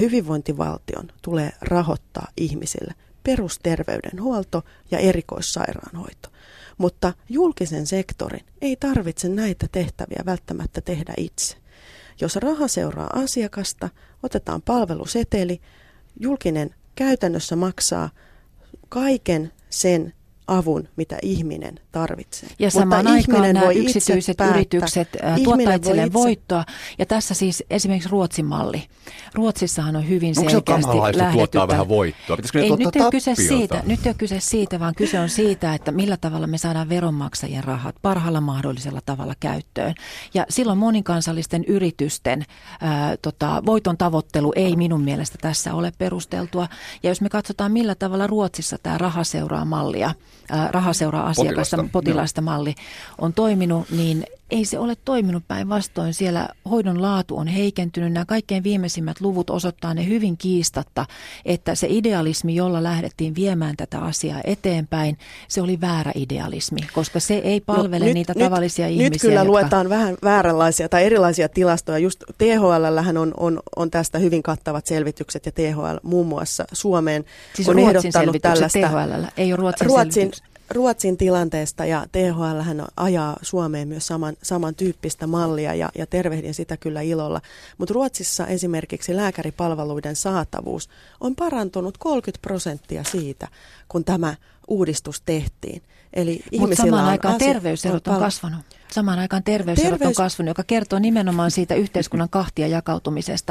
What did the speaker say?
hyvinvointivaltion tulee rahoittaa ihmisille perusterveydenhuolto ja erikoissairaanhoito. Mutta julkisen sektorin ei tarvitse näitä tehtäviä välttämättä tehdä itse. Jos raha seuraa asiakasta, otetaan palveluseteli, julkinen käytännössä maksaa kaiken sen avun, mitä ihminen tarvitsee. Ja samaan aikaan nämä yksityiset yritykset tuottaa itselleen voittoa. Ja tässä siis esimerkiksi Ruotsin malli. Ruotsissahan on hyvin Onko selkeästi lähdetty. tuottaa vähän voittoa? Ei, nyt, ei kyse siitä, nyt ei ole kyse siitä, vaan kyse on siitä, että millä tavalla me saadaan veronmaksajien rahat parhaalla mahdollisella tavalla käyttöön. Ja silloin monikansallisten yritysten ää, tota, voiton tavoittelu ei minun mielestä tässä ole perusteltua. Ja jos me katsotaan, millä tavalla Ruotsissa tämä raha seuraa mallia, rahaseuraa asiakasta, potilasta, potilasta malli on toiminut, niin ei se ole toiminut päinvastoin. Siellä hoidon laatu on heikentynyt. Nämä kaikkein viimeisimmät luvut osoittaa ne hyvin kiistatta, että se idealismi, jolla lähdettiin viemään tätä asiaa eteenpäin, se oli väärä idealismi, koska se ei no, palvele no, niitä nyt, tavallisia nyt, ihmisiä. Nyt kyllä jotka... luetaan vähän vääränlaisia tai erilaisia tilastoja. Just THL on, on, on tästä hyvin kattavat selvitykset ja THL muun muassa Suomeen siis on Ruotsin ehdottanut tällaista. THL, ei ole Ruotsin, Ruotsin Ruotsin tilanteesta ja THL hän ajaa Suomeen myös saman, samantyyppistä mallia ja, ja tervehdin sitä kyllä ilolla. Mutta Ruotsissa esimerkiksi lääkäripalveluiden saatavuus on parantunut 30 prosenttia siitä, kun tämä uudistus tehtiin. Eli Mutta samaan aikaan asia, terveyserot on, on kasvanut. Samaan aikaan terveyserot Terveys... on kasvanut, joka kertoo nimenomaan siitä yhteiskunnan kahtia jakautumisesta.